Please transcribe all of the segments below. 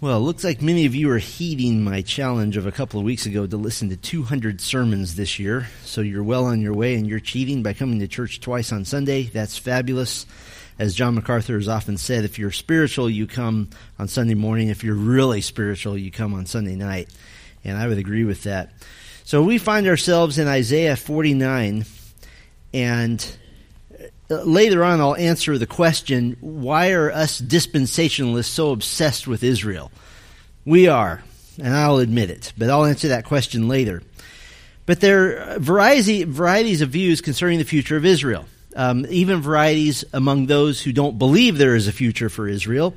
Well, it looks like many of you are heeding my challenge of a couple of weeks ago to listen to 200 sermons this year. So you're well on your way and you're cheating by coming to church twice on Sunday. That's fabulous. As John MacArthur has often said, if you're spiritual, you come on Sunday morning. If you're really spiritual, you come on Sunday night. And I would agree with that. So we find ourselves in Isaiah 49 and later on, I'll answer the question why are us dispensationalists so obsessed with Israel? We are, and I'll admit it, but I'll answer that question later. But there are variety, varieties of views concerning the future of Israel, um, even varieties among those who don't believe there is a future for Israel.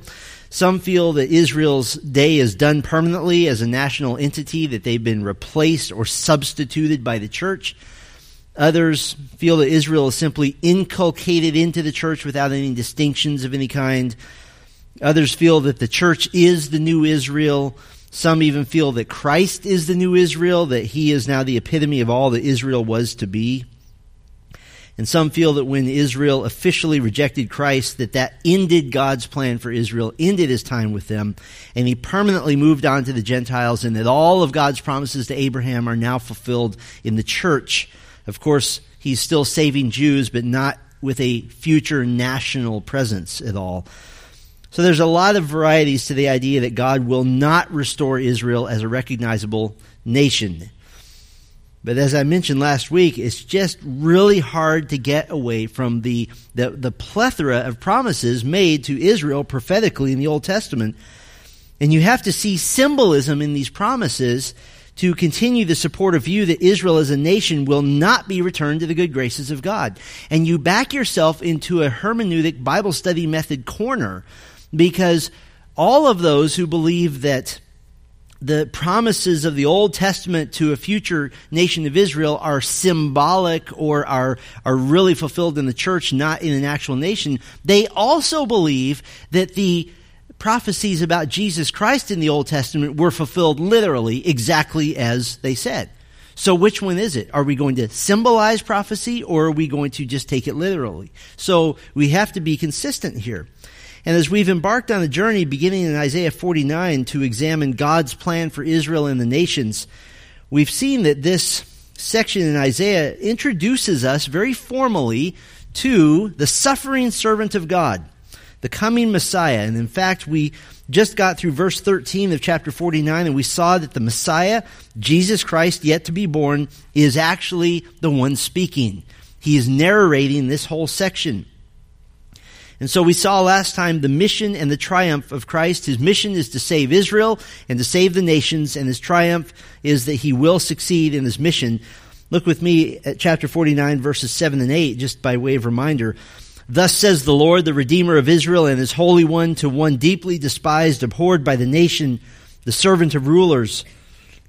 Some feel that Israel's day is done permanently as a national entity, that they've been replaced or substituted by the church. Others feel that Israel is simply inculcated into the church without any distinctions of any kind. Others feel that the church is the new Israel. Some even feel that Christ is the new Israel, that he is now the epitome of all that Israel was to be. And some feel that when Israel officially rejected Christ, that that ended God's plan for Israel, ended his time with them, and he permanently moved on to the Gentiles, and that all of God's promises to Abraham are now fulfilled in the church of course, he's still saving Jews, but not with a future national presence at all. So there's a lot of varieties to the idea that God will not restore Israel as a recognizable nation. But as I mentioned last week, it's just really hard to get away from the, the, the plethora of promises made to Israel prophetically in the Old Testament. And you have to see symbolism in these promises to continue the supportive view that Israel as a nation will not be returned to the good graces of God. And you back yourself into a hermeneutic Bible study method corner because all of those who believe that the promises of the Old Testament to a future nation of Israel are symbolic or are, are really fulfilled in the church, not in an actual nation. They also believe that the prophecies about Jesus Christ in the Old Testament were fulfilled literally exactly as they said. So which one is it? Are we going to symbolize prophecy or are we going to just take it literally? So we have to be consistent here. And as we've embarked on a journey beginning in Isaiah 49 to examine God's plan for Israel and the nations, we've seen that this section in Isaiah introduces us very formally to the suffering servant of God the coming Messiah. And in fact, we just got through verse 13 of chapter 49 and we saw that the Messiah, Jesus Christ, yet to be born, is actually the one speaking. He is narrating this whole section. And so we saw last time the mission and the triumph of Christ. His mission is to save Israel and to save the nations, and his triumph is that he will succeed in his mission. Look with me at chapter 49, verses 7 and 8, just by way of reminder. Thus says the Lord, the Redeemer of Israel and his Holy One, to one deeply despised, abhorred by the nation, the servant of rulers.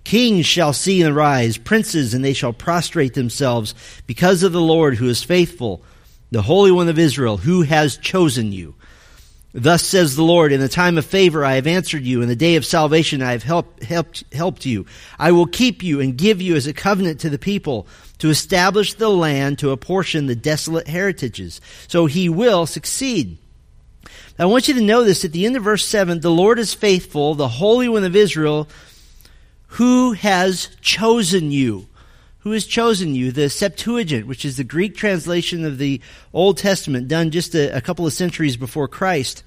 Kings shall see and arise, princes, and they shall prostrate themselves, because of the Lord who is faithful, the Holy One of Israel, who has chosen you. Thus says the Lord, in the time of favor I have answered you, in the day of salvation I have helped, helped, helped you. I will keep you and give you as a covenant to the people, to establish the land, to apportion the desolate heritages. So he will succeed. I want you to know this at the end of verse 7 the Lord is faithful, the Holy One of Israel, who has chosen you who has chosen you. The Septuagint, which is the Greek translation of the Old Testament done just a, a couple of centuries before Christ.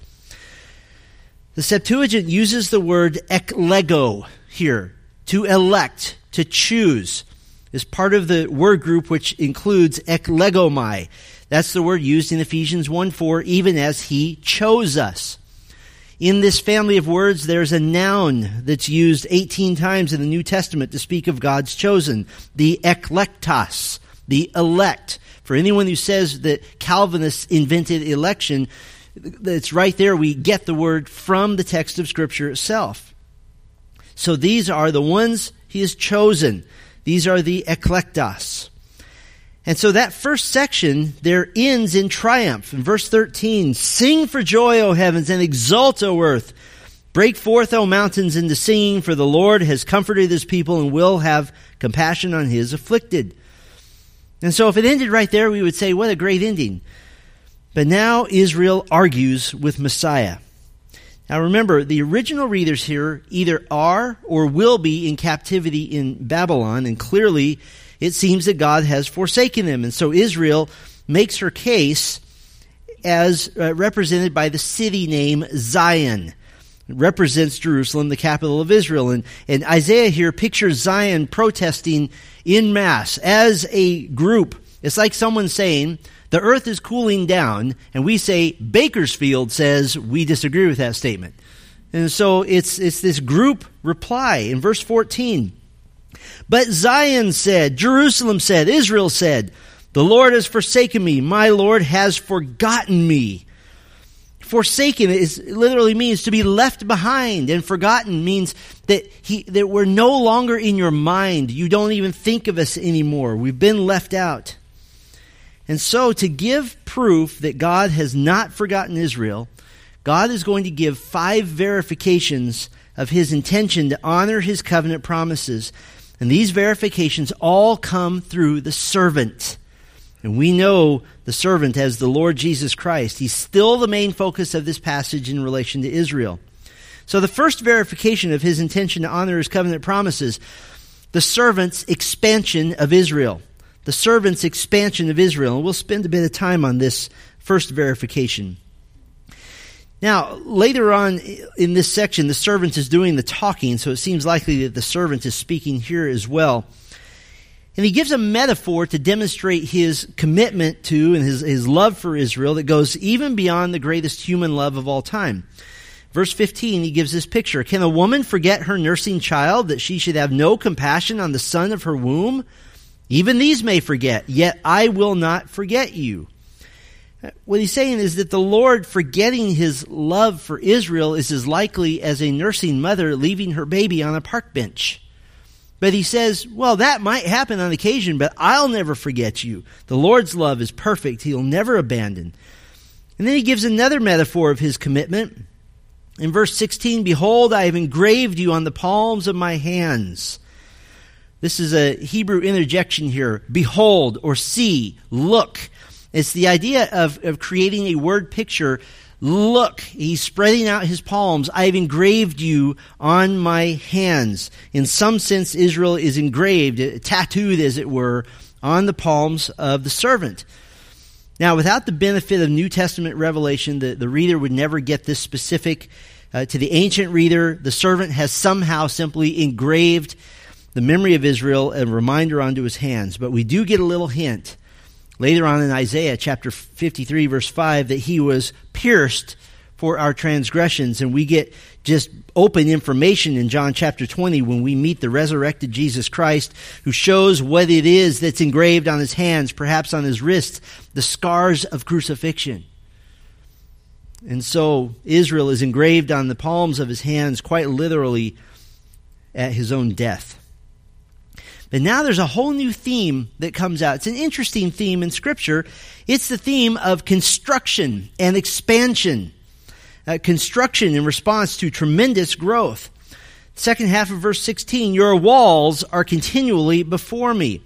The Septuagint uses the word eklego here, to elect, to choose, as part of the word group which includes eklegomai. That's the word used in Ephesians 1 4, even as he chose us. In this family of words, there's a noun that's used 18 times in the New Testament to speak of God's chosen. The eklektos, the elect. For anyone who says that Calvinists invented election, it's right there. We get the word from the text of Scripture itself. So these are the ones he has chosen. These are the eklektos. And so that first section there ends in triumph. In verse 13, sing for joy, O heavens, and exult, O earth. Break forth, O mountains, into singing, for the Lord has comforted his people and will have compassion on his afflicted. And so if it ended right there, we would say, what a great ending. But now Israel argues with Messiah. Now remember, the original readers here either are or will be in captivity in Babylon, and clearly it seems that God has forsaken them. And so Israel makes her case as uh, represented by the city name Zion. It represents Jerusalem, the capital of Israel. And, and Isaiah here pictures Zion protesting in mass as a group. It's like someone saying, the earth is cooling down, and we say Bakersfield says we disagree with that statement. And so it's, it's this group reply in verse 14. But Zion said, Jerusalem said, Israel said, The Lord has forsaken me, my Lord has forgotten me. Forsaken is literally means to be left behind, and forgotten means that he that we're no longer in your mind. You don't even think of us anymore. We've been left out. And so, to give proof that God has not forgotten Israel, God is going to give five verifications of his intention to honor his covenant promises. And these verifications all come through the servant. And we know the servant as the Lord Jesus Christ. He's still the main focus of this passage in relation to Israel. So, the first verification of his intention to honor his covenant promises, the servant's expansion of Israel the servant's expansion of Israel. And we'll spend a bit of time on this first verification. Now, later on in this section, the servant is doing the talking, so it seems likely that the servant is speaking here as well. And he gives a metaphor to demonstrate his commitment to and his, his love for Israel that goes even beyond the greatest human love of all time. Verse 15, he gives this picture. Can a woman forget her nursing child that she should have no compassion on the son of her womb? Even these may forget, yet I will not forget you. What he's saying is that the Lord forgetting his love for Israel is as likely as a nursing mother leaving her baby on a park bench. But he says, well, that might happen on occasion, but I'll never forget you. The Lord's love is perfect. He'll never abandon. And then he gives another metaphor of his commitment. In verse 16, behold, I have engraved you on the palms of my hands. This is a Hebrew interjection here. Behold or see, look. It's the idea of, of creating a word picture. Look, he's spreading out his palms. I have engraved you on my hands. In some sense, Israel is engraved, tattooed as it were, on the palms of the servant. Now, without the benefit of New Testament revelation, the, the reader would never get this specific. Uh, to the ancient reader, the servant has somehow simply engraved the memory of Israel, a reminder onto his hands. But we do get a little hint later on in Isaiah chapter 53, verse 5, that he was pierced for our transgressions. And we get just open information in John chapter 20 when we meet the resurrected Jesus Christ, who shows what it is that's engraved on his hands, perhaps on his wrists, the scars of crucifixion. And so Israel is engraved on the palms of his hands, quite literally, at his own death. But now there's a whole new theme that comes out. It's an interesting theme in Scripture. It's the theme of construction and expansion. Uh, construction in response to tremendous growth. Second half of verse 16, your walls are continually before me.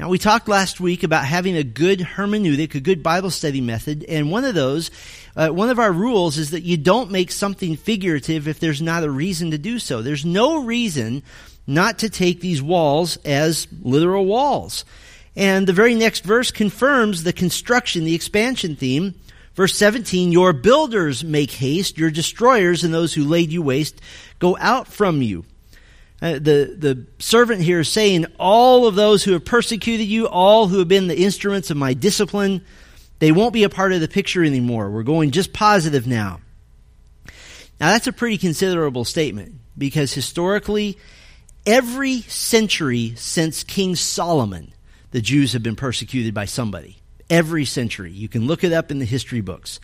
Now, we talked last week about having a good hermeneutic, a good Bible study method, and one of those, uh, one of our rules is that you don't make something figurative if there's not a reason to do so. There's no reason not to take these walls as literal walls. And the very next verse confirms the construction, the expansion theme. Verse 17, your builders make haste, your destroyers and those who laid you waste go out from you. Uh, the, the servant here is saying, all of those who have persecuted you, all who have been the instruments of my discipline, they won't be a part of the picture anymore. We're going just positive now. Now that's a pretty considerable statement because historically Every century since King Solomon, the Jews have been persecuted by somebody. Every century. You can look it up in the history books.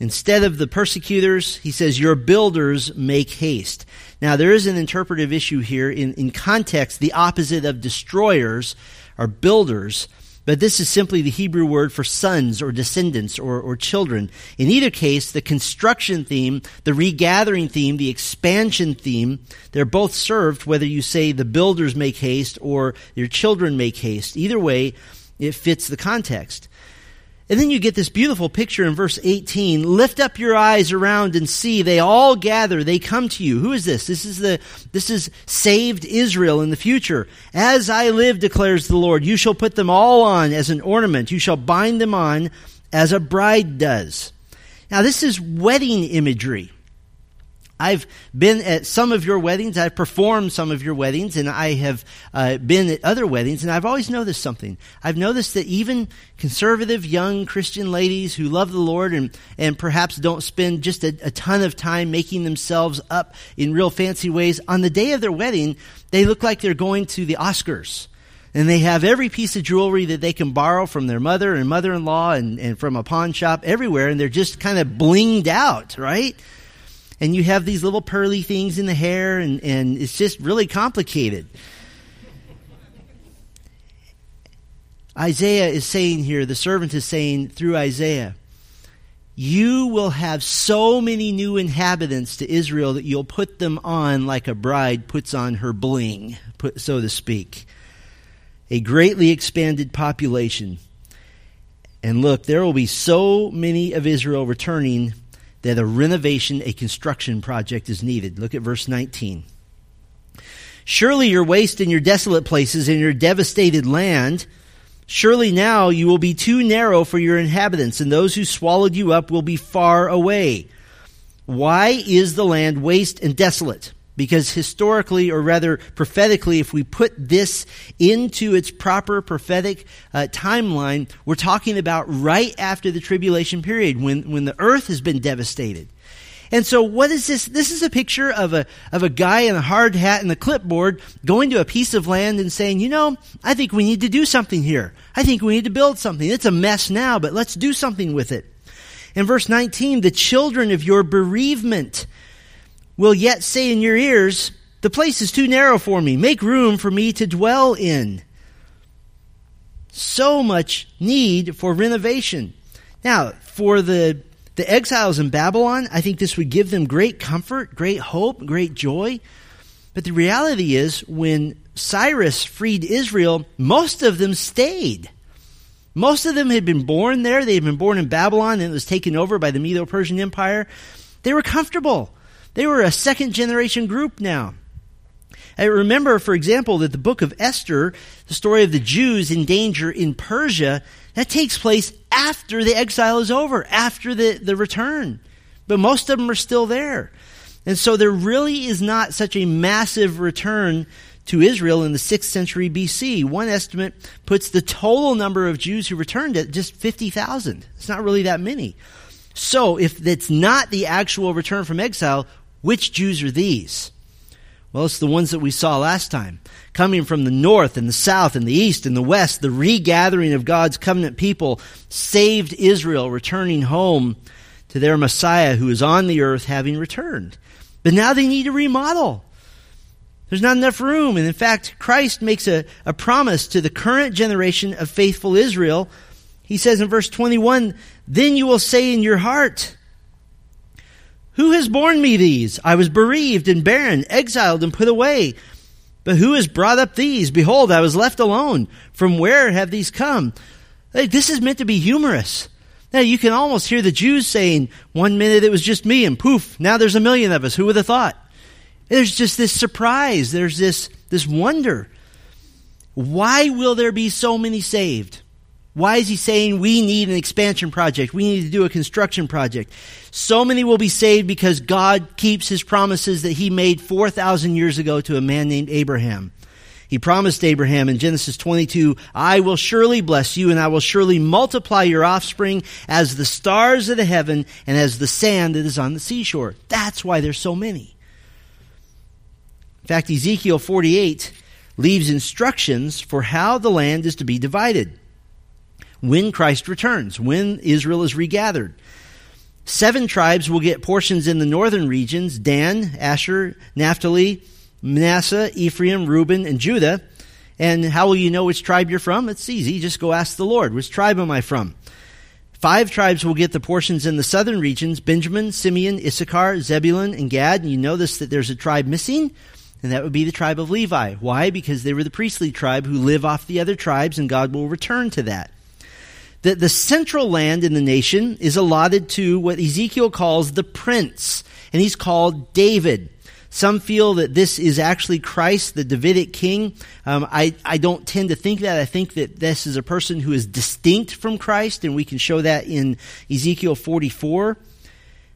Instead of the persecutors, he says, Your builders make haste. Now, there is an interpretive issue here. In, in context, the opposite of destroyers are builders. But this is simply the Hebrew word for sons or descendants or, or children. In either case, the construction theme, the regathering theme, the expansion theme, they're both served whether you say the builders make haste or your children make haste. Either way, it fits the context. And then you get this beautiful picture in verse 18. Lift up your eyes around and see. They all gather. They come to you. Who is this? This is the, this is saved Israel in the future. As I live, declares the Lord, you shall put them all on as an ornament. You shall bind them on as a bride does. Now this is wedding imagery. I've been at some of your weddings. I've performed some of your weddings, and I have uh, been at other weddings, and I've always noticed something. I've noticed that even conservative young Christian ladies who love the Lord and, and perhaps don't spend just a, a ton of time making themselves up in real fancy ways, on the day of their wedding, they look like they're going to the Oscars. And they have every piece of jewelry that they can borrow from their mother and mother in law and, and from a pawn shop everywhere, and they're just kind of blinged out, right? And you have these little pearly things in the hair, and, and it's just really complicated. Isaiah is saying here, the servant is saying through Isaiah, you will have so many new inhabitants to Israel that you'll put them on like a bride puts on her bling, put, so to speak. A greatly expanded population. And look, there will be so many of Israel returning that a renovation, a construction project is needed. Look at verse 19. Surely your waste and your desolate places and your devastated land, surely now you will be too narrow for your inhabitants, and those who swallowed you up will be far away. Why is the land waste and desolate? Because historically, or rather prophetically, if we put this into its proper prophetic uh, timeline, we're talking about right after the tribulation period when, when the earth has been devastated. And so what is this? This is a picture of a, of a guy in a hard hat and a clipboard going to a piece of land and saying, you know, I think we need to do something here. I think we need to build something. It's a mess now, but let's do something with it. In verse 19, the children of your bereavement will yet say in your ears, The place is too narrow for me. Make room for me to dwell in. So much need for renovation. Now, for the, the exiles in Babylon, I think this would give them great comfort, great hope, great joy. But the reality is, when Cyrus freed Israel, most of them stayed. Most of them had been born there. They had been born in Babylon and it was taken over by the Medo Persian Empire. They were comfortable. They were a second generation group now. I remember, for example, that the book of Esther, the story of the Jews in danger in Persia, that takes place after the exile is over, after the, the return. But most of them are still there. And so there really is not such a massive return to Israel in the 6th century BC. One estimate puts the total number of Jews who returned at just 50,000. It's not really that many. So if it's not the actual return from exile, which Jews are these? Well, it's the ones that we saw last time. Coming from the north and the south and the east and the west, the regathering of God's covenant people saved Israel, returning home to their Messiah who is on the earth having returned. But now they need to remodel. There's not enough room. And in fact, Christ makes a, a promise to the current generation of faithful Israel. He says in verse 21, Then you will say in your heart, who has borne me these? I was bereaved and barren, exiled and put away. But who has brought up these? Behold, I was left alone. From where have these come? Hey, this is meant to be humorous. Now you can almost hear the Jews saying, one minute it was just me and poof, now there's a million of us. Who would have thought? There's just this surprise. There's this, this wonder. Why will there be so many saved? Why is he saying we need an expansion project? We need to do a construction project. So many will be saved because God keeps his promises that he made 4,000 years ago to a man named Abraham. He promised Abraham in Genesis 22, I will surely bless you and I will surely multiply your offspring as the stars of the heaven and as the sand that is on the seashore. That's why there's so many. In fact, Ezekiel 48 leaves instructions for how the land is to be divided when Christ returns, when Israel is regathered. Seven tribes will get portions in the northern regions Dan, Asher, Naphtali, Manasseh, Ephraim, Reuben, and Judah. And how will you know which tribe you're from? It's easy. Just go ask the Lord. Which tribe am I from? Five tribes will get the portions in the southern regions Benjamin, Simeon, Issachar, Zebulun, and Gad. And you notice that there's a tribe missing, and that would be the tribe of Levi. Why? Because they were the priestly tribe who live off the other tribes, and God will return to that. The, the central land in the nation is allotted to what Ezekiel calls the prince, and he's called David. Some feel that this is actually Christ, the Davidic king. Um, I, I don't tend to think that. I think that this is a person who is distinct from Christ, and we can show that in Ezekiel 44.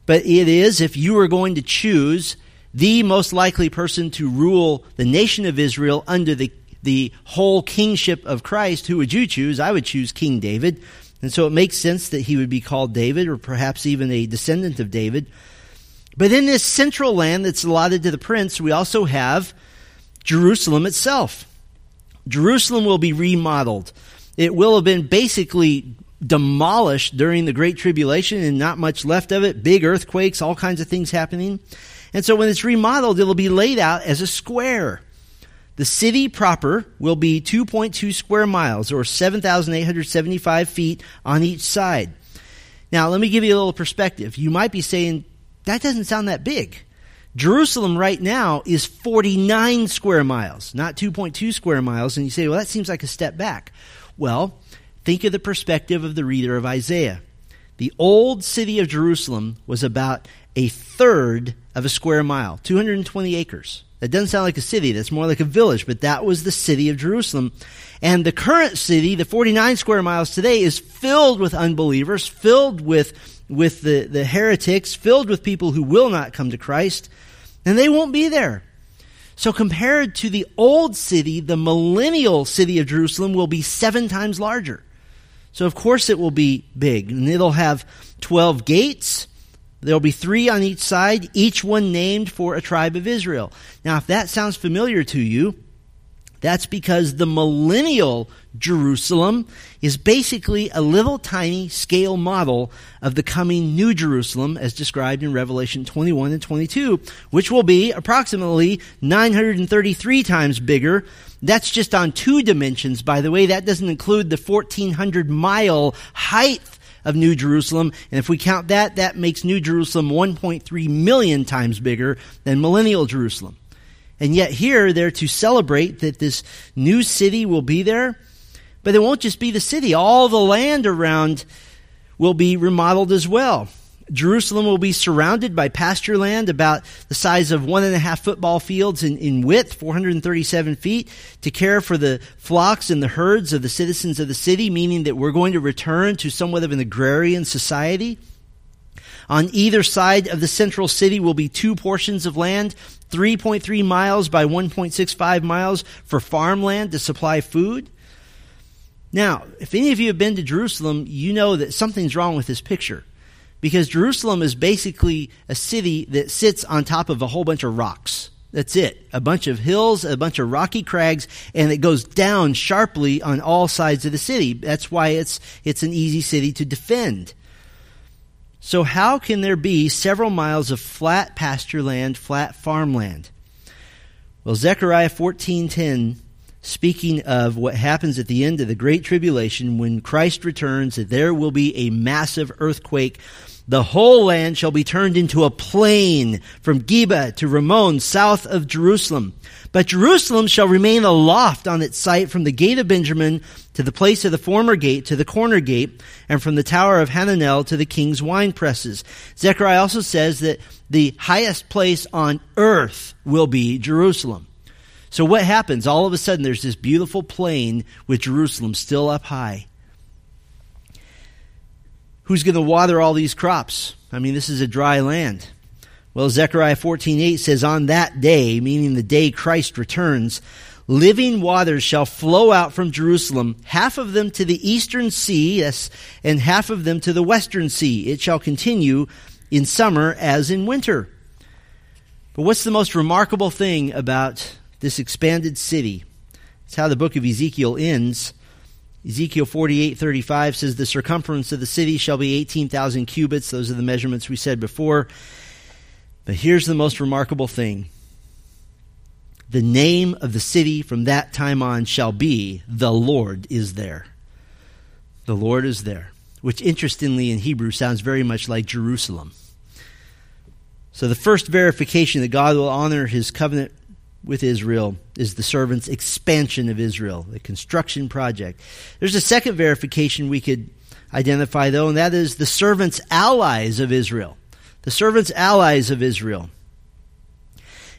But it is, if you were going to choose the most likely person to rule the nation of Israel under the, the whole kingship of Christ, who would you choose? I would choose King David. And so it makes sense that he would be called David, or perhaps even a descendant of David. But in this central land that's allotted to the prince, we also have Jerusalem itself. Jerusalem will be remodeled. It will have been basically demolished during the Great Tribulation and not much left of it. Big earthquakes, all kinds of things happening. And so when it's remodeled, it'll be laid out as a square. The city proper will be 2.2 square miles or 7,875 feet on each side. Now, let me give you a little perspective. You might be saying, that doesn't sound that big. Jerusalem right now is 49 square miles, not 2.2 square miles. And you say, well, that seems like a step back. Well, think of the perspective of the reader of Isaiah. The old city of Jerusalem was about a third of a square mile, 220 acres. That doesn't sound like a city, that's more like a village, but that was the city of Jerusalem. And the current city, the 49 square miles today, is filled with unbelievers, filled with, with the, the heretics, filled with people who will not come to Christ, and they won't be there. So compared to the old city, the millennial city of Jerusalem will be seven times larger. So of course it will be big, and it'll have 12 gates, There'll be three on each side, each one named for a tribe of Israel. Now, if that sounds familiar to you, that's because the millennial Jerusalem is basically a little tiny scale model of the coming New Jerusalem as described in Revelation 21 and 22, which will be approximately 933 times bigger. That's just on two dimensions, by the way. That doesn't include the 1400 mile height of New Jerusalem. And if we count that, that makes New Jerusalem 1.3 million times bigger than millennial Jerusalem. And yet here they're to celebrate that this new city will be there. But it won't just be the city. All the land around will be remodeled as well. Jerusalem will be surrounded by pasture land about the size of one and a half football fields in, in width, 437 feet, to care for the flocks and the herds of the citizens of the city, meaning that we're going to return to somewhat of an agrarian society. On either side of the central city will be two portions of land, 3.3 miles by 1.65 miles for farmland to supply food. Now, if any of you have been to Jerusalem, you know that something's wrong with this picture because Jerusalem is basically a city that sits on top of a whole bunch of rocks. That's it. A bunch of hills, a bunch of rocky crags, and it goes down sharply on all sides of the city. That's why it's, it's an easy city to defend. So how can there be several miles of flat pasture land, flat farmland? Well, Zechariah 14:10 speaking of what happens at the end of the great tribulation when Christ returns that there will be a massive earthquake the whole land shall be turned into a plain from Geba to Rimmon, south of Jerusalem. But Jerusalem shall remain aloft on its site from the gate of Benjamin to the place of the former gate to the corner gate, and from the tower of Hananel to the king's wine presses. Zechariah also says that the highest place on earth will be Jerusalem. So what happens? All of a sudden there's this beautiful plain with Jerusalem still up high. Who's going to water all these crops? I mean, this is a dry land. Well, Zechariah 14:8 says on that day, meaning the day Christ returns, living waters shall flow out from Jerusalem, half of them to the eastern sea, yes, and half of them to the western sea. It shall continue in summer as in winter. But what's the most remarkable thing about this expanded city? It's how the book of Ezekiel ends. Ezekiel 48:35 says the circumference of the city shall be 18,000 cubits. Those are the measurements we said before. But here's the most remarkable thing. The name of the city from that time on shall be the Lord is there. The Lord is there, which interestingly in Hebrew sounds very much like Jerusalem. So the first verification that God will honor his covenant with Israel is the servant's expansion of Israel, the construction project. There's a second verification we could identify, though, and that is the servants' allies of Israel. The servants' allies of Israel.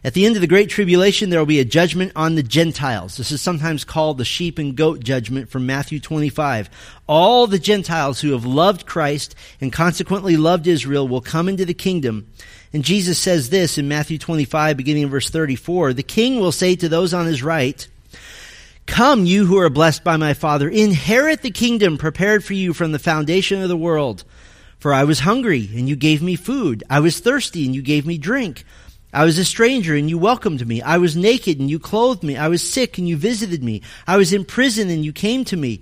At the end of the Great Tribulation, there will be a judgment on the Gentiles. This is sometimes called the sheep and goat judgment from Matthew 25. All the Gentiles who have loved Christ and consequently loved Israel will come into the kingdom. And Jesus says this in Matthew 25, beginning in verse 34. The king will say to those on his right, Come, you who are blessed by my Father, inherit the kingdom prepared for you from the foundation of the world. For I was hungry, and you gave me food. I was thirsty, and you gave me drink. I was a stranger and you welcomed me. I was naked and you clothed me. I was sick and you visited me. I was in prison and you came to me.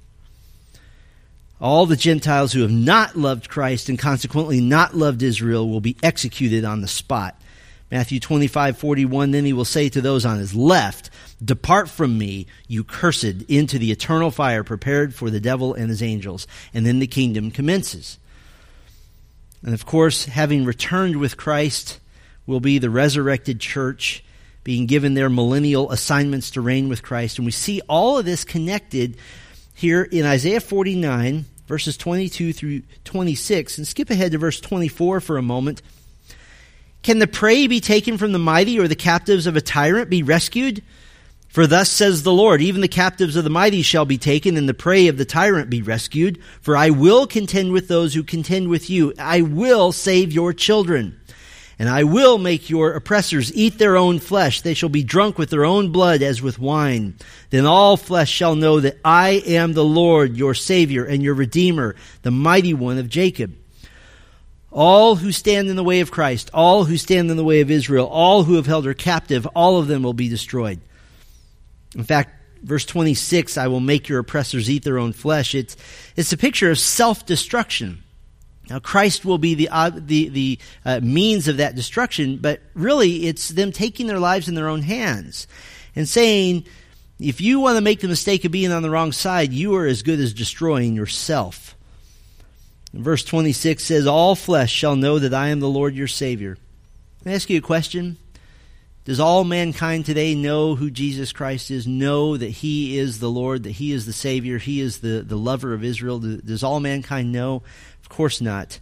All the Gentiles who have not loved Christ and consequently not loved Israel will be executed on the spot. Matthew 25, 41, then he will say to those on his left, Depart from me, you cursed, into the eternal fire prepared for the devil and his angels. And then the kingdom commences. And of course, having returned with Christ will be the resurrected church being given their millennial assignments to reign with Christ. And we see all of this connected here in Isaiah 49, verses 22 through 26. And skip ahead to verse 24 for a moment. Can the prey be taken from the mighty, or the captives of a tyrant be rescued? For thus says the Lord, even the captives of the mighty shall be taken, and the prey of the tyrant be rescued. For I will contend with those who contend with you. I will save your children. And I will make your oppressors eat their own flesh. They shall be drunk with their own blood as with wine. Then all flesh shall know that I am the Lord, your Savior and your Redeemer, the mighty one of Jacob. All who stand in the way of Christ, all who stand in the way of Israel, all who have held her captive, all of them will be destroyed. In fact, verse 26, I will make your oppressors eat their own flesh. It's, it's a picture of self destruction. Now, Christ will be the, uh, the, the uh, means of that destruction, but really it's them taking their lives in their own hands and saying, if you want to make the mistake of being on the wrong side, you are as good as destroying yourself. verse 26 says, All flesh shall know that I am the Lord your Savior. Me ask you a question. Does all mankind today know who Jesus Christ is? Know that He is the Lord, that He is the Savior, He is the, the lover of Israel? Does all mankind know? Course not.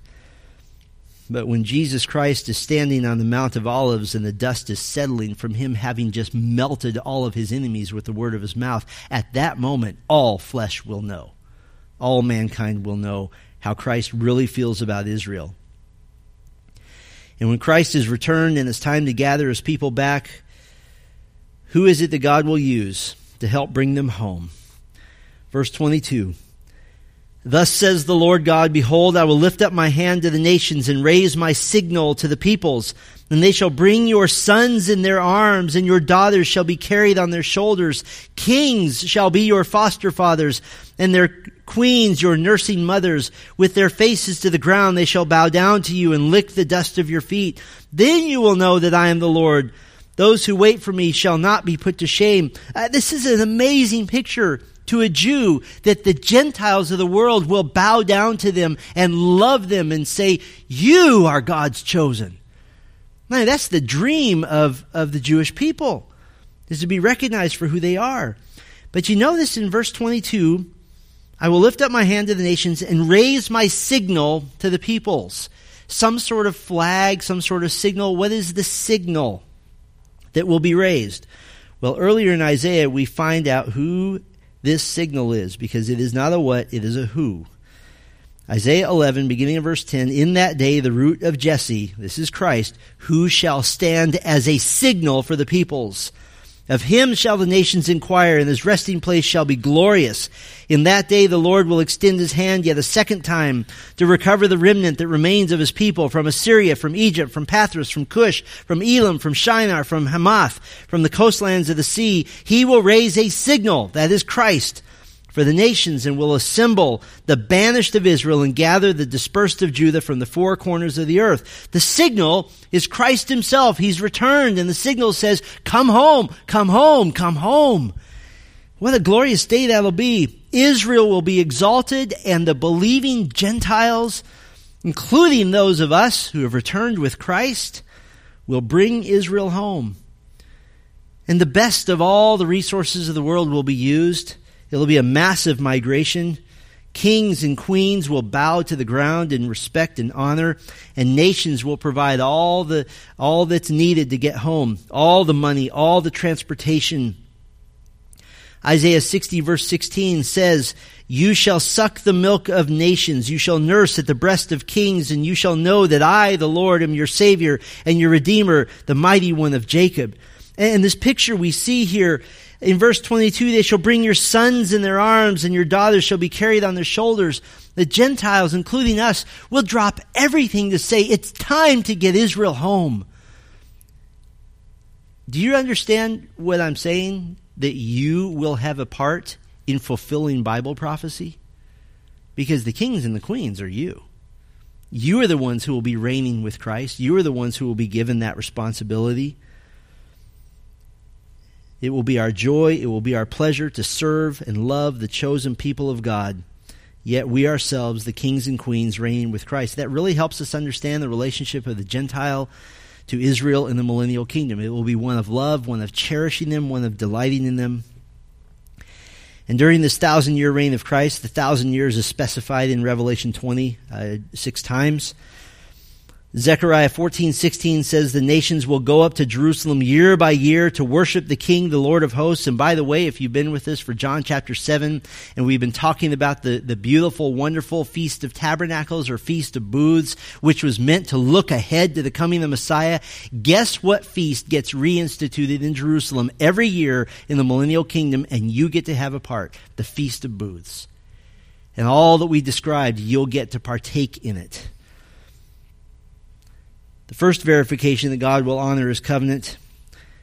But when Jesus Christ is standing on the Mount of Olives and the dust is settling from Him having just melted all of His enemies with the word of His mouth, at that moment, all flesh will know. All mankind will know how Christ really feels about Israel. And when Christ is returned and it's time to gather his people back, who is it that God will use to help bring them home? Verse 22. Thus says the Lord God, Behold, I will lift up my hand to the nations and raise my signal to the peoples. And they shall bring your sons in their arms, and your daughters shall be carried on their shoulders. Kings shall be your foster fathers, and their queens your nursing mothers. With their faces to the ground they shall bow down to you and lick the dust of your feet. Then you will know that I am the Lord. Those who wait for me shall not be put to shame. Uh, this is an amazing picture to a Jew that the Gentiles of the world will bow down to them and love them and say, You are God's chosen. Man, that's the dream of, of the Jewish people, is to be recognized for who they are. But you notice in verse 22, I will lift up my hand to the nations and raise my signal to the peoples. Some sort of flag, some sort of signal. What is the signal that will be raised? Well, earlier in Isaiah, we find out who this signal is because it is not a what, it is a who. Isaiah 11, beginning of verse 10, in that day the root of Jesse, this is Christ, who shall stand as a signal for the peoples. Of him shall the nations inquire, and his resting place shall be glorious. In that day the Lord will extend his hand yet a second time to recover the remnant that remains of his people from Assyria, from Egypt, from Pathros, from Cush, from Elam, from Shinar, from Hamath, from the coastlands of the sea. He will raise a signal, that is Christ, for the nations and will assemble the banished of Israel and gather the dispersed of Judah from the four corners of the earth. The signal is Christ himself. He's returned and the signal says, come home, come home, come home. What a glorious day that'll be. Israel will be exalted and the believing Gentiles, including those of us who have returned with Christ, will bring Israel home. And the best of all the resources of the world will be used It'll be a massive migration. Kings and queens will bow to the ground in respect and honor, and nations will provide all the all that's needed to get home, all the money, all the transportation. Isaiah 60 verse 16 says, You shall suck the milk of nations, you shall nurse at the breast of kings, and you shall know that I, the Lord, am your Savior and your Redeemer, the mighty one of Jacob. And this picture we see here in verse 22, they shall bring your sons in their arms and your daughters shall be carried on their shoulders. The Gentiles, including us, will drop everything to say it's time to get Israel home. Do you understand what I'm saying? That you will have a part in fulfilling Bible prophecy? Because the kings and the queens are you. You are the ones who will be reigning with Christ. You are the ones who will be given that responsibility. It will be our joy, it will be our pleasure to serve and love the chosen people of God. Yet we ourselves, the kings and queens, reigning with Christ. That really helps us understand the relationship of the Gentile to Israel in the millennial kingdom. It will be one of love, one of cherishing them, one of delighting in them. And during this thousand year reign of Christ, the thousand years is specified in Revelation 20 uh, six times. Zechariah 14:16 says the nations will go up to Jerusalem year by year to worship the King, the Lord of hosts. And by the way, if you've been with us for John chapter 7 and we've been talking about the, the beautiful, wonderful Feast of Tabernacles or Feast of Booths, which was meant to look ahead to the coming of the Messiah, guess what feast gets reinstituted in Jerusalem every year in the millennial kingdom and you get to have a part? The Feast of Booths. And all that we described, you'll get to partake in it. The first verification that God will honor his covenant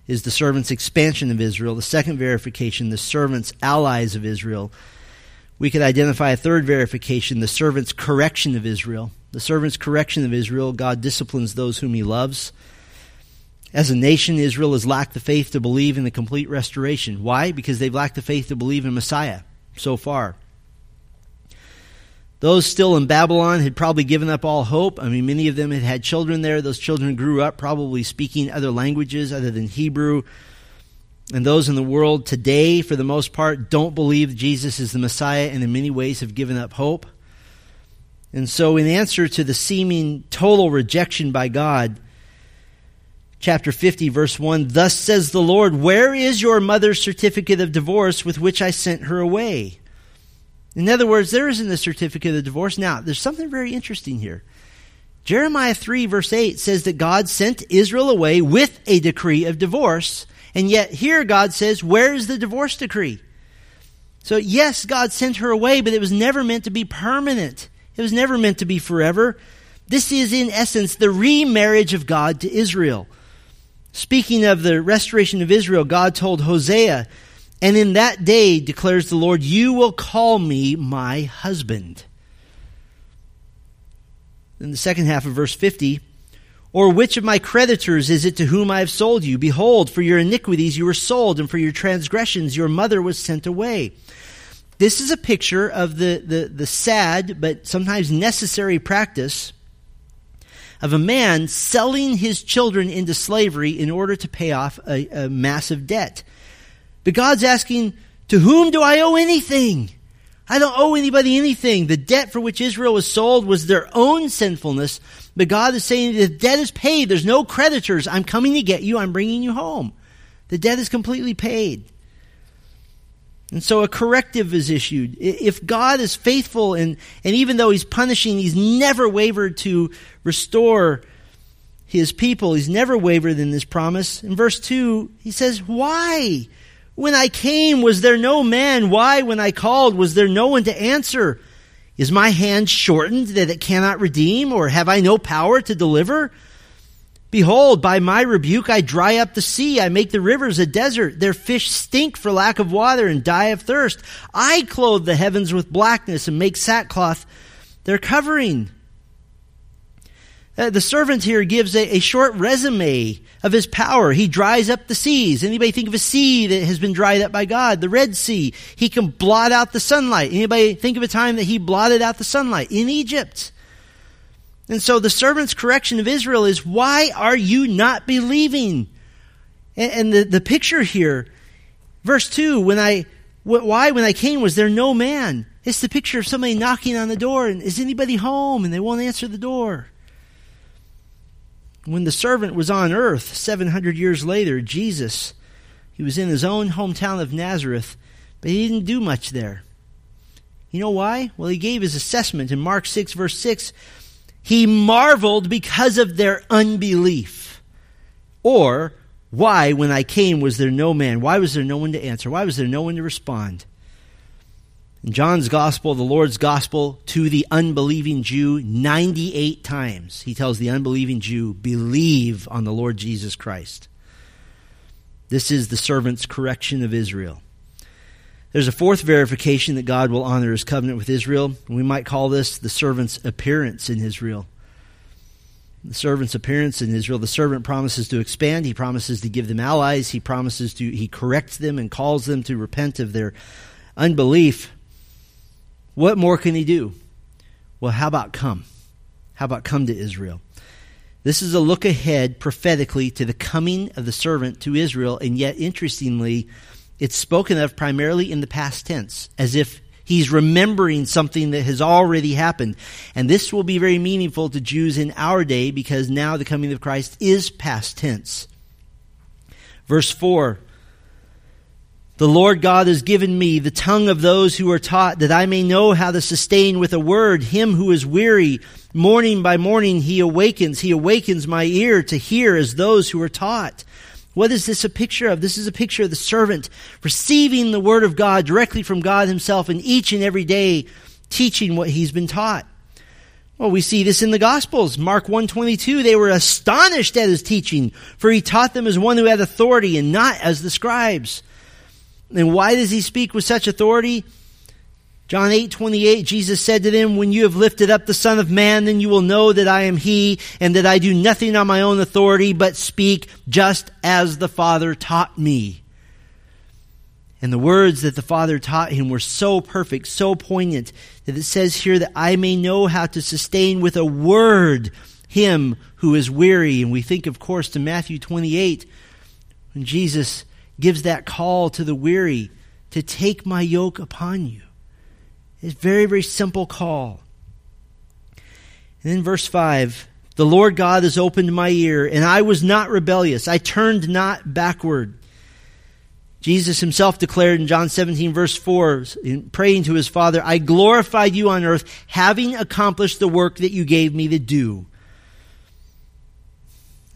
is the servant's expansion of Israel. The second verification, the servant's allies of Israel. We could identify a third verification, the servant's correction of Israel. The servant's correction of Israel, God disciplines those whom he loves. As a nation, Israel has lacked the faith to believe in the complete restoration. Why? Because they've lacked the faith to believe in Messiah so far. Those still in Babylon had probably given up all hope. I mean, many of them had had children there. Those children grew up probably speaking other languages other than Hebrew. And those in the world today, for the most part, don't believe Jesus is the Messiah and in many ways have given up hope. And so, in answer to the seeming total rejection by God, chapter 50, verse 1 Thus says the Lord, Where is your mother's certificate of divorce with which I sent her away? In other words, there isn't a certificate of divorce. Now, there's something very interesting here. Jeremiah 3, verse 8 says that God sent Israel away with a decree of divorce. And yet, here God says, Where is the divorce decree? So, yes, God sent her away, but it was never meant to be permanent. It was never meant to be forever. This is, in essence, the remarriage of God to Israel. Speaking of the restoration of Israel, God told Hosea and in that day, declares the Lord, you will call me my husband. In the second half of verse 50, or which of my creditors is it to whom I have sold you? Behold, for your iniquities you were sold, and for your transgressions your mother was sent away. This is a picture of the, the, the sad but sometimes necessary practice of a man selling his children into slavery in order to pay off a, a massive debt. But God's asking, to whom do I owe anything? I don't owe anybody anything. The debt for which Israel was sold was their own sinfulness. But God is saying the debt is paid. There's no creditors. I'm coming to get you. I'm bringing you home. The debt is completely paid. And so a corrective is issued. If God is faithful and, and even though he's punishing, he's never wavered to restore his people. He's never wavered in this promise. In verse 2, he says, Why? When I came, was there no man? Why, when I called, was there no one to answer? Is my hand shortened that it cannot redeem, or have I no power to deliver? Behold, by my rebuke I dry up the sea. I make the rivers a desert. Their fish stink for lack of water and die of thirst. I clothe the heavens with blackness and make sackcloth their covering. Uh, the servant here gives a, a, short resume of his power. He dries up the seas. Anybody think of a sea that has been dried up by God? The Red Sea. He can blot out the sunlight. Anybody think of a time that he blotted out the sunlight? In Egypt. And so the servant's correction of Israel is, why are you not believing? And, and the, the picture here, verse 2, when I, why when I came was there no man? It's the picture of somebody knocking on the door and is anybody home? And they won't answer the door. When the servant was on earth 700 years later, Jesus, he was in his own hometown of Nazareth, but he didn't do much there. You know why? Well, he gave his assessment in Mark 6, verse 6 he marveled because of their unbelief. Or, why, when I came, was there no man? Why was there no one to answer? Why was there no one to respond? John's gospel, the Lord's gospel to the unbelieving Jew, 98 times, he tells the unbelieving Jew, believe on the Lord Jesus Christ. This is the servant's correction of Israel. There's a fourth verification that God will honor his covenant with Israel. We might call this the servant's appearance in Israel. The servant's appearance in Israel. The servant promises to expand. He promises to give them allies. He promises to, he corrects them and calls them to repent of their unbelief. What more can he do? Well, how about come? How about come to Israel? This is a look ahead prophetically to the coming of the servant to Israel, and yet, interestingly, it's spoken of primarily in the past tense, as if he's remembering something that has already happened. And this will be very meaningful to Jews in our day because now the coming of Christ is past tense. Verse 4 The Lord God has given me the tongue of those who are taught, that I may know how to sustain with a word him who is weary. Morning by morning he awakens. He awakens my ear to hear as those who are taught. What is this a picture of? This is a picture of the servant receiving the word of God directly from God himself and each and every day teaching what he's been taught. Well, we see this in the Gospels. Mark 122, they were astonished at his teaching, for he taught them as one who had authority and not as the scribes. And why does he speak with such authority? John 8, 28, Jesus said to them, When you have lifted up the Son of Man, then you will know that I am He, and that I do nothing on my own authority, but speak just as the Father taught me. And the words that the Father taught him were so perfect, so poignant, that it says here that I may know how to sustain with a word him who is weary. And we think, of course, to Matthew 28, when Jesus gives that call to the weary to take my yoke upon you. It's a very, very simple call. And then verse 5 The Lord God has opened my ear, and I was not rebellious. I turned not backward. Jesus himself declared in John 17, verse 4, in praying to his Father, I glorified you on earth, having accomplished the work that you gave me to do.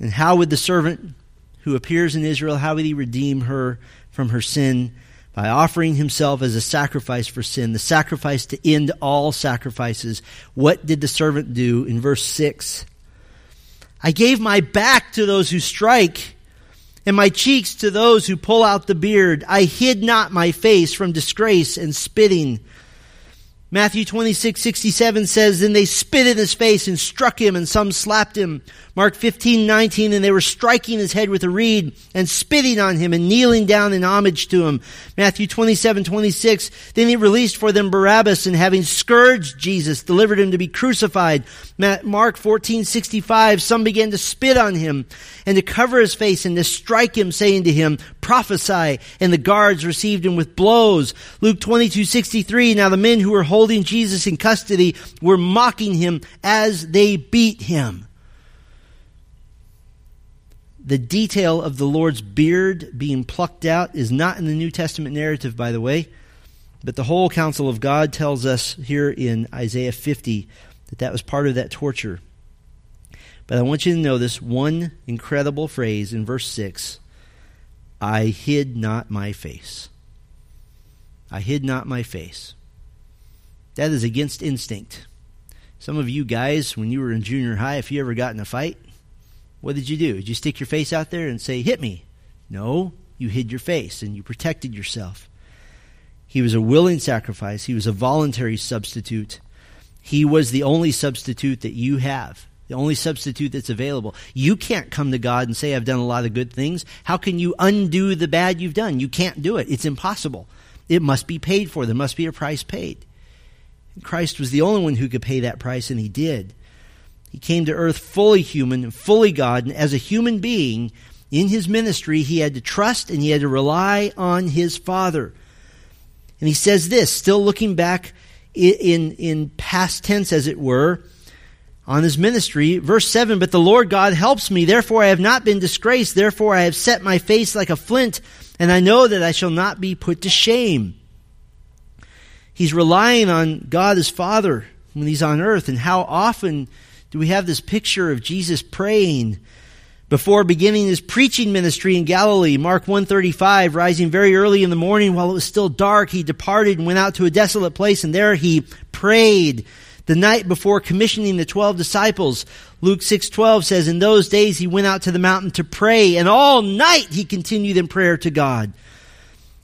And how would the servant who appears in Israel, how would he redeem her from her sin? by offering himself as a sacrifice for sin, the sacrifice to end all sacrifices. What did the servant do in verse 6? I gave my back to those who strike and my cheeks to those who pull out the beard. I hid not my face from disgrace and spitting. Matthew 26, 67 says, Then they spit in his face and struck him, and some slapped him. Mark 15, 19, and they were striking his head with a reed and spitting on him and kneeling down in homage to him. Matthew 27, 26, then he released for them Barabbas and having scourged Jesus, delivered him to be crucified. Mark 14, 65, some began to spit on him and to cover his face and to strike him, saying to him, prophesy. And the guards received him with blows. Luke 22, 63, now the men who were holding Jesus in custody were mocking him as they beat him the detail of the Lord's beard being plucked out is not in the New Testament narrative, by the way, but the whole counsel of God tells us here in Isaiah 50 that that was part of that torture. But I want you to know this one incredible phrase in verse 6 I hid not my face. I hid not my face. That is against instinct. Some of you guys, when you were in junior high, if you ever got in a fight, What did you do? Did you stick your face out there and say, Hit me? No, you hid your face and you protected yourself. He was a willing sacrifice, he was a voluntary substitute. He was the only substitute that you have, the only substitute that's available. You can't come to God and say, I've done a lot of good things. How can you undo the bad you've done? You can't do it. It's impossible. It must be paid for. There must be a price paid. Christ was the only one who could pay that price, and he did. He came to earth fully human and fully God, and as a human being, in his ministry, he had to trust and he had to rely on his Father. And he says this, still looking back in, in past tense, as it were, on his ministry. Verse 7 But the Lord God helps me, therefore I have not been disgraced, therefore I have set my face like a flint, and I know that I shall not be put to shame. He's relying on God as Father when he's on earth, and how often do we have this picture of Jesus praying before beginning his preaching ministry in Galilee. Mark 135, rising very early in the morning while it was still dark, he departed and went out to a desolate place and there he prayed. The night before commissioning the 12 disciples, Luke 6:12 says in those days he went out to the mountain to pray and all night he continued in prayer to God.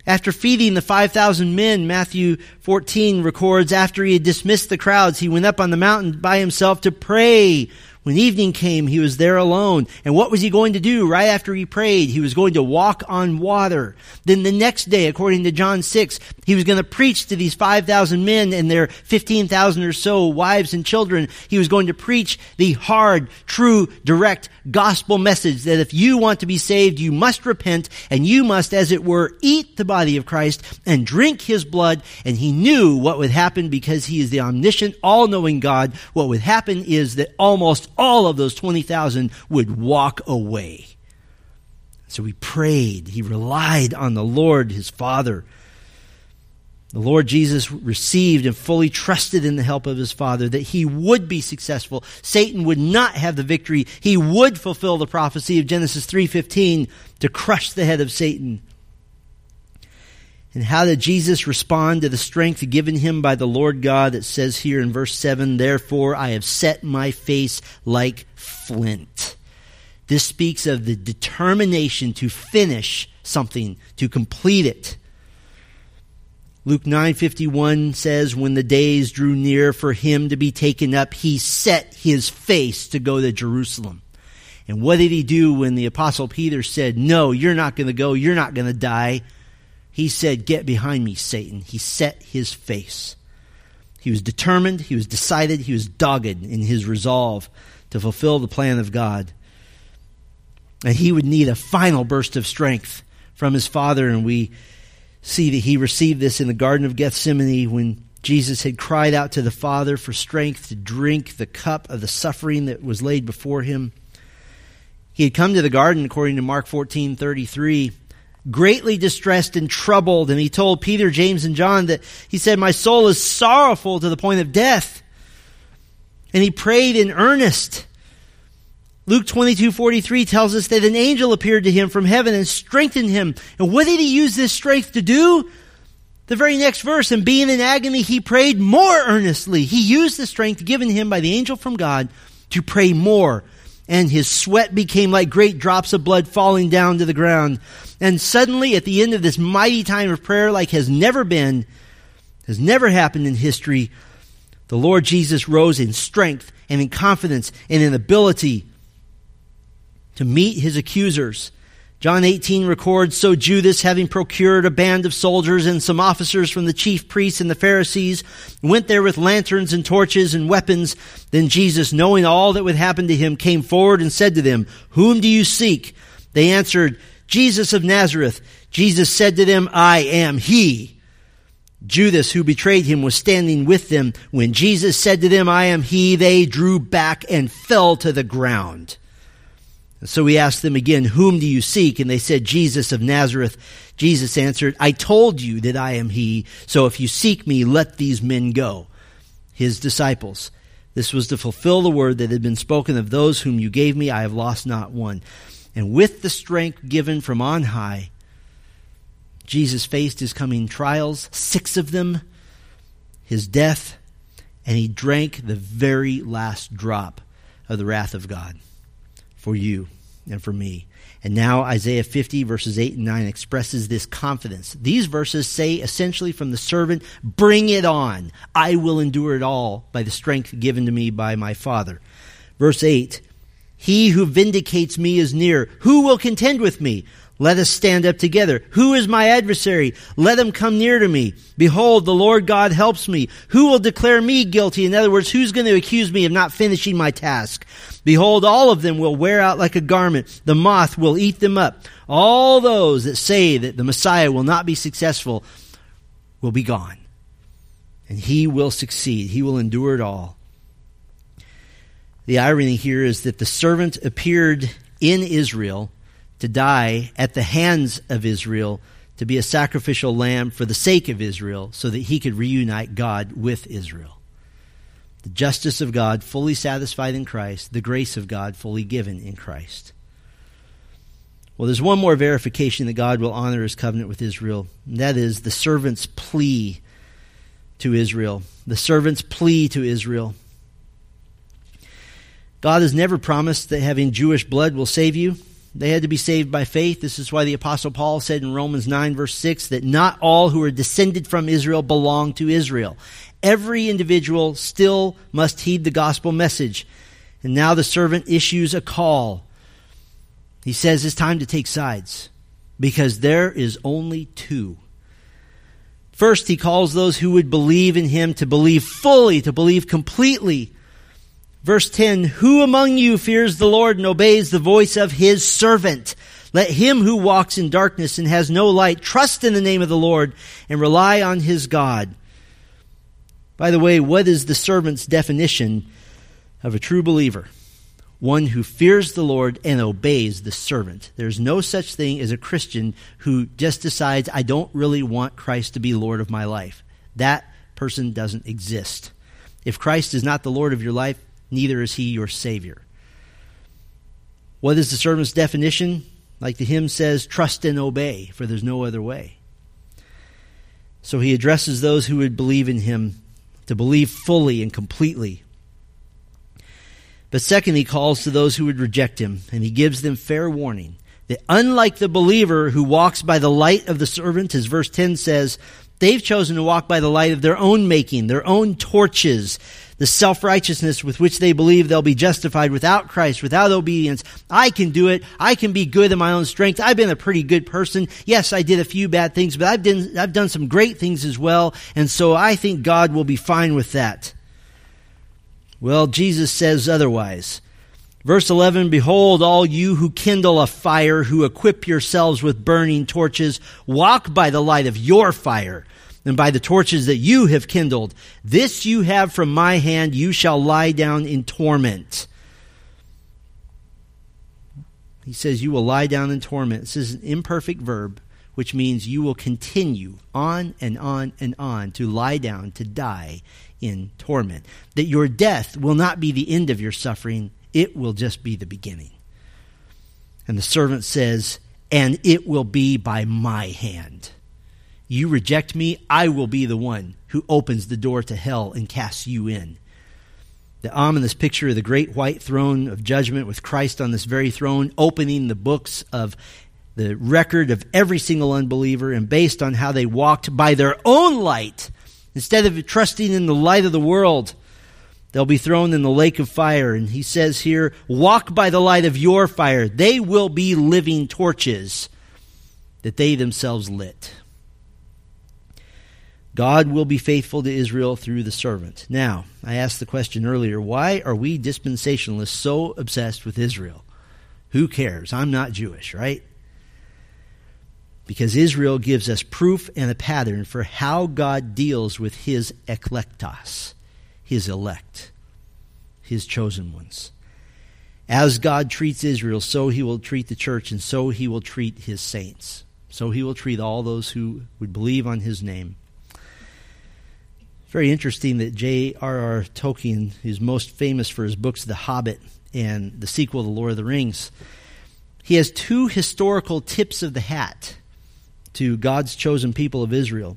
After feeding the 5,000 men, Matthew 14 records, after he had dismissed the crowds, he went up on the mountain by himself to pray. When evening came, he was there alone. And what was he going to do right after he prayed? He was going to walk on water. Then the next day, according to John 6, he was going to preach to these 5,000 men and their 15,000 or so wives and children. He was going to preach the hard, true, direct gospel message that if you want to be saved, you must repent and you must, as it were, eat the body of Christ and drink his blood. And he knew what would happen because he is the omniscient, all-knowing God. What would happen is that almost all of those 20,000 would walk away. So he prayed. He relied on the Lord, his Father. The Lord Jesus received and fully trusted in the help of his Father that he would be successful. Satan would not have the victory. He would fulfill the prophecy of Genesis 3:15 to crush the head of Satan. And how did Jesus respond to the strength given him by the Lord God that says here in verse 7, Therefore I have set my face like flint. This speaks of the determination to finish something, to complete it. Luke 9:51 says when the days drew near for him to be taken up he set his face to go to Jerusalem. And what did he do when the apostle Peter said, "No, you're not going to go. You're not going to die." He said, Get behind me, Satan. He set his face. He was determined, he was decided, he was dogged in his resolve to fulfill the plan of God. And he would need a final burst of strength from his Father, and we see that he received this in the Garden of Gethsemane when Jesus had cried out to the Father for strength to drink the cup of the suffering that was laid before him. He had come to the garden, according to Mark fourteen thirty three greatly distressed and troubled. And he told Peter, James, and John that he said, My soul is sorrowful to the point of death. And he prayed in earnest. Luke 22, 43 tells us that an angel appeared to him from heaven and strengthened him. And what did he use this strength to do? The very next verse, and being in agony, he prayed more earnestly. He used the strength given him by the angel from God to pray more. And his sweat became like great drops of blood falling down to the ground. And suddenly, at the end of this mighty time of prayer, like has never been, has never happened in history, the Lord Jesus rose in strength and in confidence and in ability to meet his accusers. John 18 records, So Judas, having procured a band of soldiers and some officers from the chief priests and the Pharisees, went there with lanterns and torches and weapons. Then Jesus, knowing all that would happen to him, came forward and said to them, Whom do you seek? They answered, Jesus of Nazareth. Jesus said to them, I am he. Judas, who betrayed him, was standing with them. When Jesus said to them, I am he, they drew back and fell to the ground. So he asked them again, Whom do you seek? And they said, Jesus of Nazareth. Jesus answered, I told you that I am he. So if you seek me, let these men go. His disciples. This was to fulfill the word that had been spoken of those whom you gave me. I have lost not one. And with the strength given from on high, Jesus faced his coming trials, six of them, his death, and he drank the very last drop of the wrath of God. for you and for me. And now Isaiah 50 verses 8 and 9 expresses this confidence. These verses say essentially from the servant, bring it on. I will endure it all by the strength given to me by my Father. Verse 8, he who vindicates me is near. Who will contend with me? Let us stand up together. Who is my adversary? Let him come near to me. Behold, the Lord God helps me. Who will declare me guilty? In other words, who's going to accuse me of not finishing my task? Behold, all of them will wear out like a garment. The moth will eat them up. All those that say that the Messiah will not be successful will be gone. And he will succeed. He will endure it all. The irony here is that the servant appeared in Israel to die at the hands of Israel to be a sacrificial lamb for the sake of Israel so that he could reunite God with Israel. The justice of God fully satisfied in Christ, the grace of God fully given in Christ. Well, there's one more verification that God will honor his covenant with Israel, and that is the servant's plea to Israel. The servant's plea to Israel. God has never promised that having Jewish blood will save you. They had to be saved by faith. This is why the apostle Paul said in Romans 9 verse 6 that not all who are descended from Israel belong to Israel. Every individual still must heed the gospel message. And now the servant issues a call. He says it's time to take sides because there is only two. First, he calls those who would believe in him to believe fully, to believe completely. Verse 10 Who among you fears the Lord and obeys the voice of his servant? Let him who walks in darkness and has no light trust in the name of the Lord and rely on his God. By the way, what is the servant's definition of a true believer? One who fears the Lord and obeys the servant. There's no such thing as a Christian who just decides, I don't really want Christ to be Lord of my life. That person doesn't exist. If Christ is not the Lord of your life, neither is he your Savior. What is the servant's definition? Like the hymn says, trust and obey, for there's no other way. So he addresses those who would believe in him to believe fully and completely. But second, he calls to those who would reject him, and he gives them fair warning that unlike the believer who walks by the light of the servant, as verse 10 says, they've chosen to walk by the light of their own making, their own torches, the self righteousness with which they believe they'll be justified without Christ, without obedience. I can do it. I can be good in my own strength. I've been a pretty good person. Yes, I did a few bad things, but I've done, I've done some great things as well. And so I think God will be fine with that. Well, Jesus says otherwise. Verse 11, Behold, all you who kindle a fire, who equip yourselves with burning torches, walk by the light of your fire and by the torches that you have kindled. This you have from my hand, you shall lie down in torment. He says, You will lie down in torment. This is an imperfect verb, which means you will continue on and on and on to lie down, to die in torment. That your death will not be the end of your suffering, it will just be the beginning. And the servant says, And it will be by my hand. You reject me, I will be the one who opens the door to hell and casts you in. The ominous picture of the great white throne of judgment with Christ on this very throne, opening the books of the record of every single unbeliever, and based on how they walked by their own light, instead of trusting in the light of the world, they'll be thrown in the lake of fire. And he says here, walk by the light of your fire. They will be living torches that they themselves lit. God will be faithful to Israel through the servant. Now, I asked the question earlier why are we dispensationalists so obsessed with Israel? Who cares? I'm not Jewish, right? Because Israel gives us proof and a pattern for how God deals with his eklektos, his elect, his chosen ones. As God treats Israel, so he will treat the church, and so he will treat his saints. So he will treat all those who would believe on his name very interesting that J.R.R. Tolkien is most famous for his books The Hobbit and the sequel The Lord of the Rings. He has two historical tips of the hat to God's chosen people of Israel.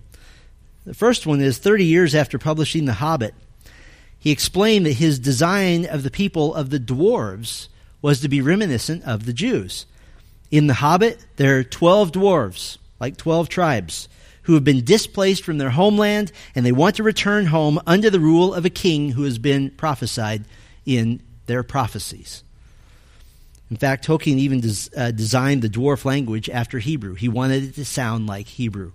The first one is 30 years after publishing The Hobbit, he explained that his design of the people of the dwarves was to be reminiscent of the Jews. In The Hobbit, there are 12 dwarves, like 12 tribes, who have been displaced from their homeland and they want to return home under the rule of a king who has been prophesied in their prophecies. In fact, Tolkien even des, uh, designed the dwarf language after Hebrew. He wanted it to sound like Hebrew.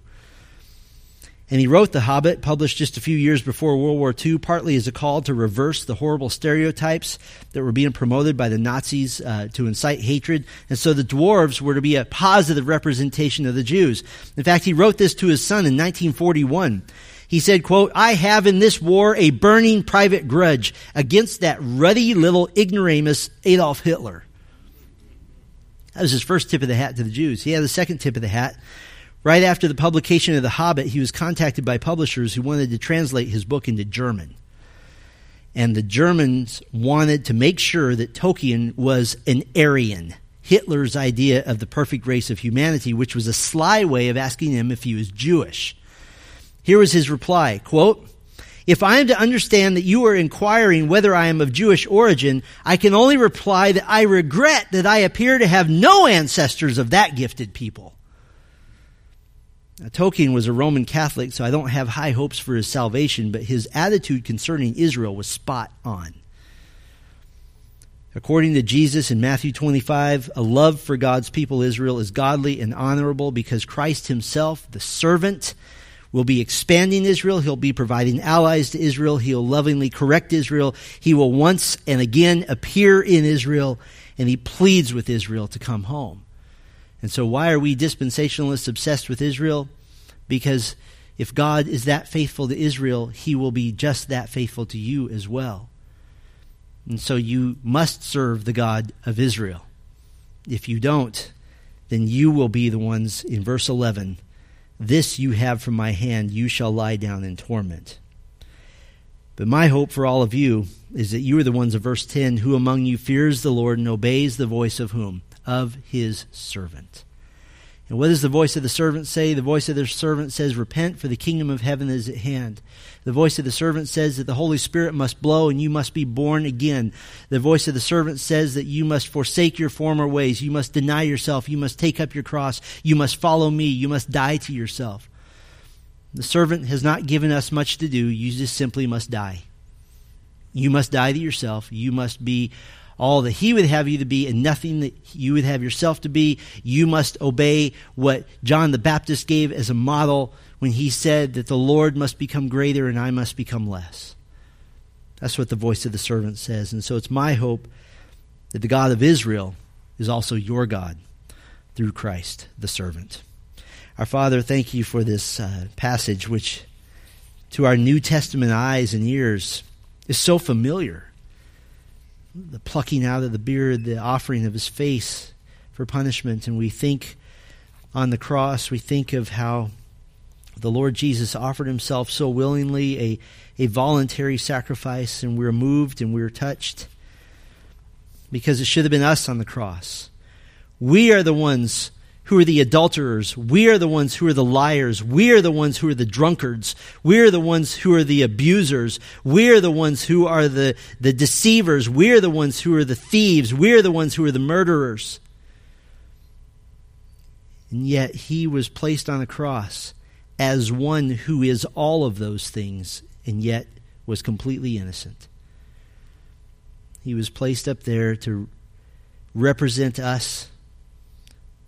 And he wrote The Hobbit, published just a few years before World War II, partly as a call to reverse the horrible stereotypes that were being promoted by the Nazis uh, to incite hatred. And so the dwarves were to be a positive representation of the Jews. In fact, he wrote this to his son in 1941. He said, quote, I have in this war a burning private grudge against that ruddy little ignoramus Adolf Hitler. That was his first tip of the hat to the Jews. He had a second tip of the hat Right after the publication of The Hobbit, he was contacted by publishers who wanted to translate his book into German. And the Germans wanted to make sure that Tolkien was an Aryan, Hitler's idea of the perfect race of humanity, which was a sly way of asking him if he was Jewish. Here was his reply, quote, if I am to understand that you are inquiring whether I am of Jewish origin, I can only reply that I regret that I appear to have no ancestors of that gifted people. Now, Tolkien was a Roman Catholic, so I don't have high hopes for his salvation, but his attitude concerning Israel was spot on. According to Jesus in Matthew 25, a love for God's people Israel is godly and honorable because Christ himself, the servant, will be expanding Israel. He'll be providing allies to Israel. He'll lovingly correct Israel. He will once and again appear in Israel, and he pleads with Israel to come home. And so, why are we dispensationalists obsessed with Israel? Because if God is that faithful to Israel, he will be just that faithful to you as well. And so, you must serve the God of Israel. If you don't, then you will be the ones in verse 11 This you have from my hand, you shall lie down in torment. But my hope for all of you is that you are the ones of verse 10 who among you fears the Lord and obeys the voice of whom? Of his servant. And what does the voice of the servant say? The voice of the servant says, Repent, for the kingdom of heaven is at hand. The voice of the servant says that the Holy Spirit must blow and you must be born again. The voice of the servant says that you must forsake your former ways. You must deny yourself. You must take up your cross. You must follow me. You must die to yourself. The servant has not given us much to do. You just simply must die. You must die to yourself. You must be all that he would have you to be and nothing that you would have yourself to be. You must obey what John the Baptist gave as a model when he said that the Lord must become greater and I must become less. That's what the voice of the servant says. And so it's my hope that the God of Israel is also your God through Christ the servant. Our Father, thank you for this uh, passage, which to our New Testament eyes and ears is so familiar the plucking out of the beard, the offering of his face for punishment. And we think on the cross, we think of how the Lord Jesus offered himself so willingly, a, a voluntary sacrifice, and we are moved and we are touched because it should have been us on the cross. We are the ones who are the adulterers. We are the ones who are the liars. We are the ones who are the drunkards. We are the ones who are the abusers. We are the ones who are the, the deceivers. We are the ones who are the thieves. We are the ones who are the murderers. And yet he was placed on a cross as one who is all of those things and yet was completely innocent. He was placed up there to represent us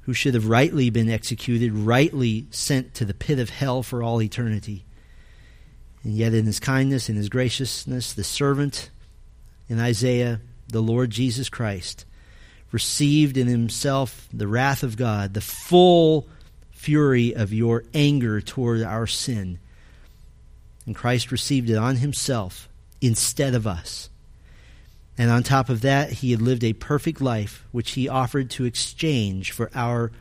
who should have rightly been executed, rightly sent to the pit of hell for all eternity. And yet, in his kindness and his graciousness, the servant in Isaiah, the Lord Jesus Christ, received in himself the wrath of God, the full fury of your anger toward our sin. And Christ received it on himself instead of us. And on top of that, he had lived a perfect life, which he offered to exchange for our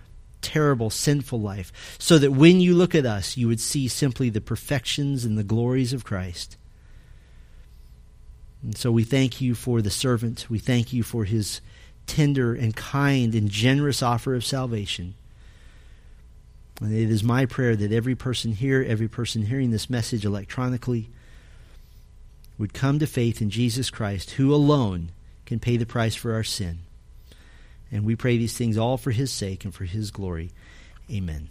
terrible, sinful life, so that when you look at us, you would see simply the perfections and the glories of Christ. And so we thank you for the servant. We thank you for his tender and kind and generous offer of salvation. And it is my prayer that every person here, every person hearing this message electronically, would come to faith in Jesus Christ, who alone can pay the price for our sin. And we pray these things all for his sake and for his glory. Amen.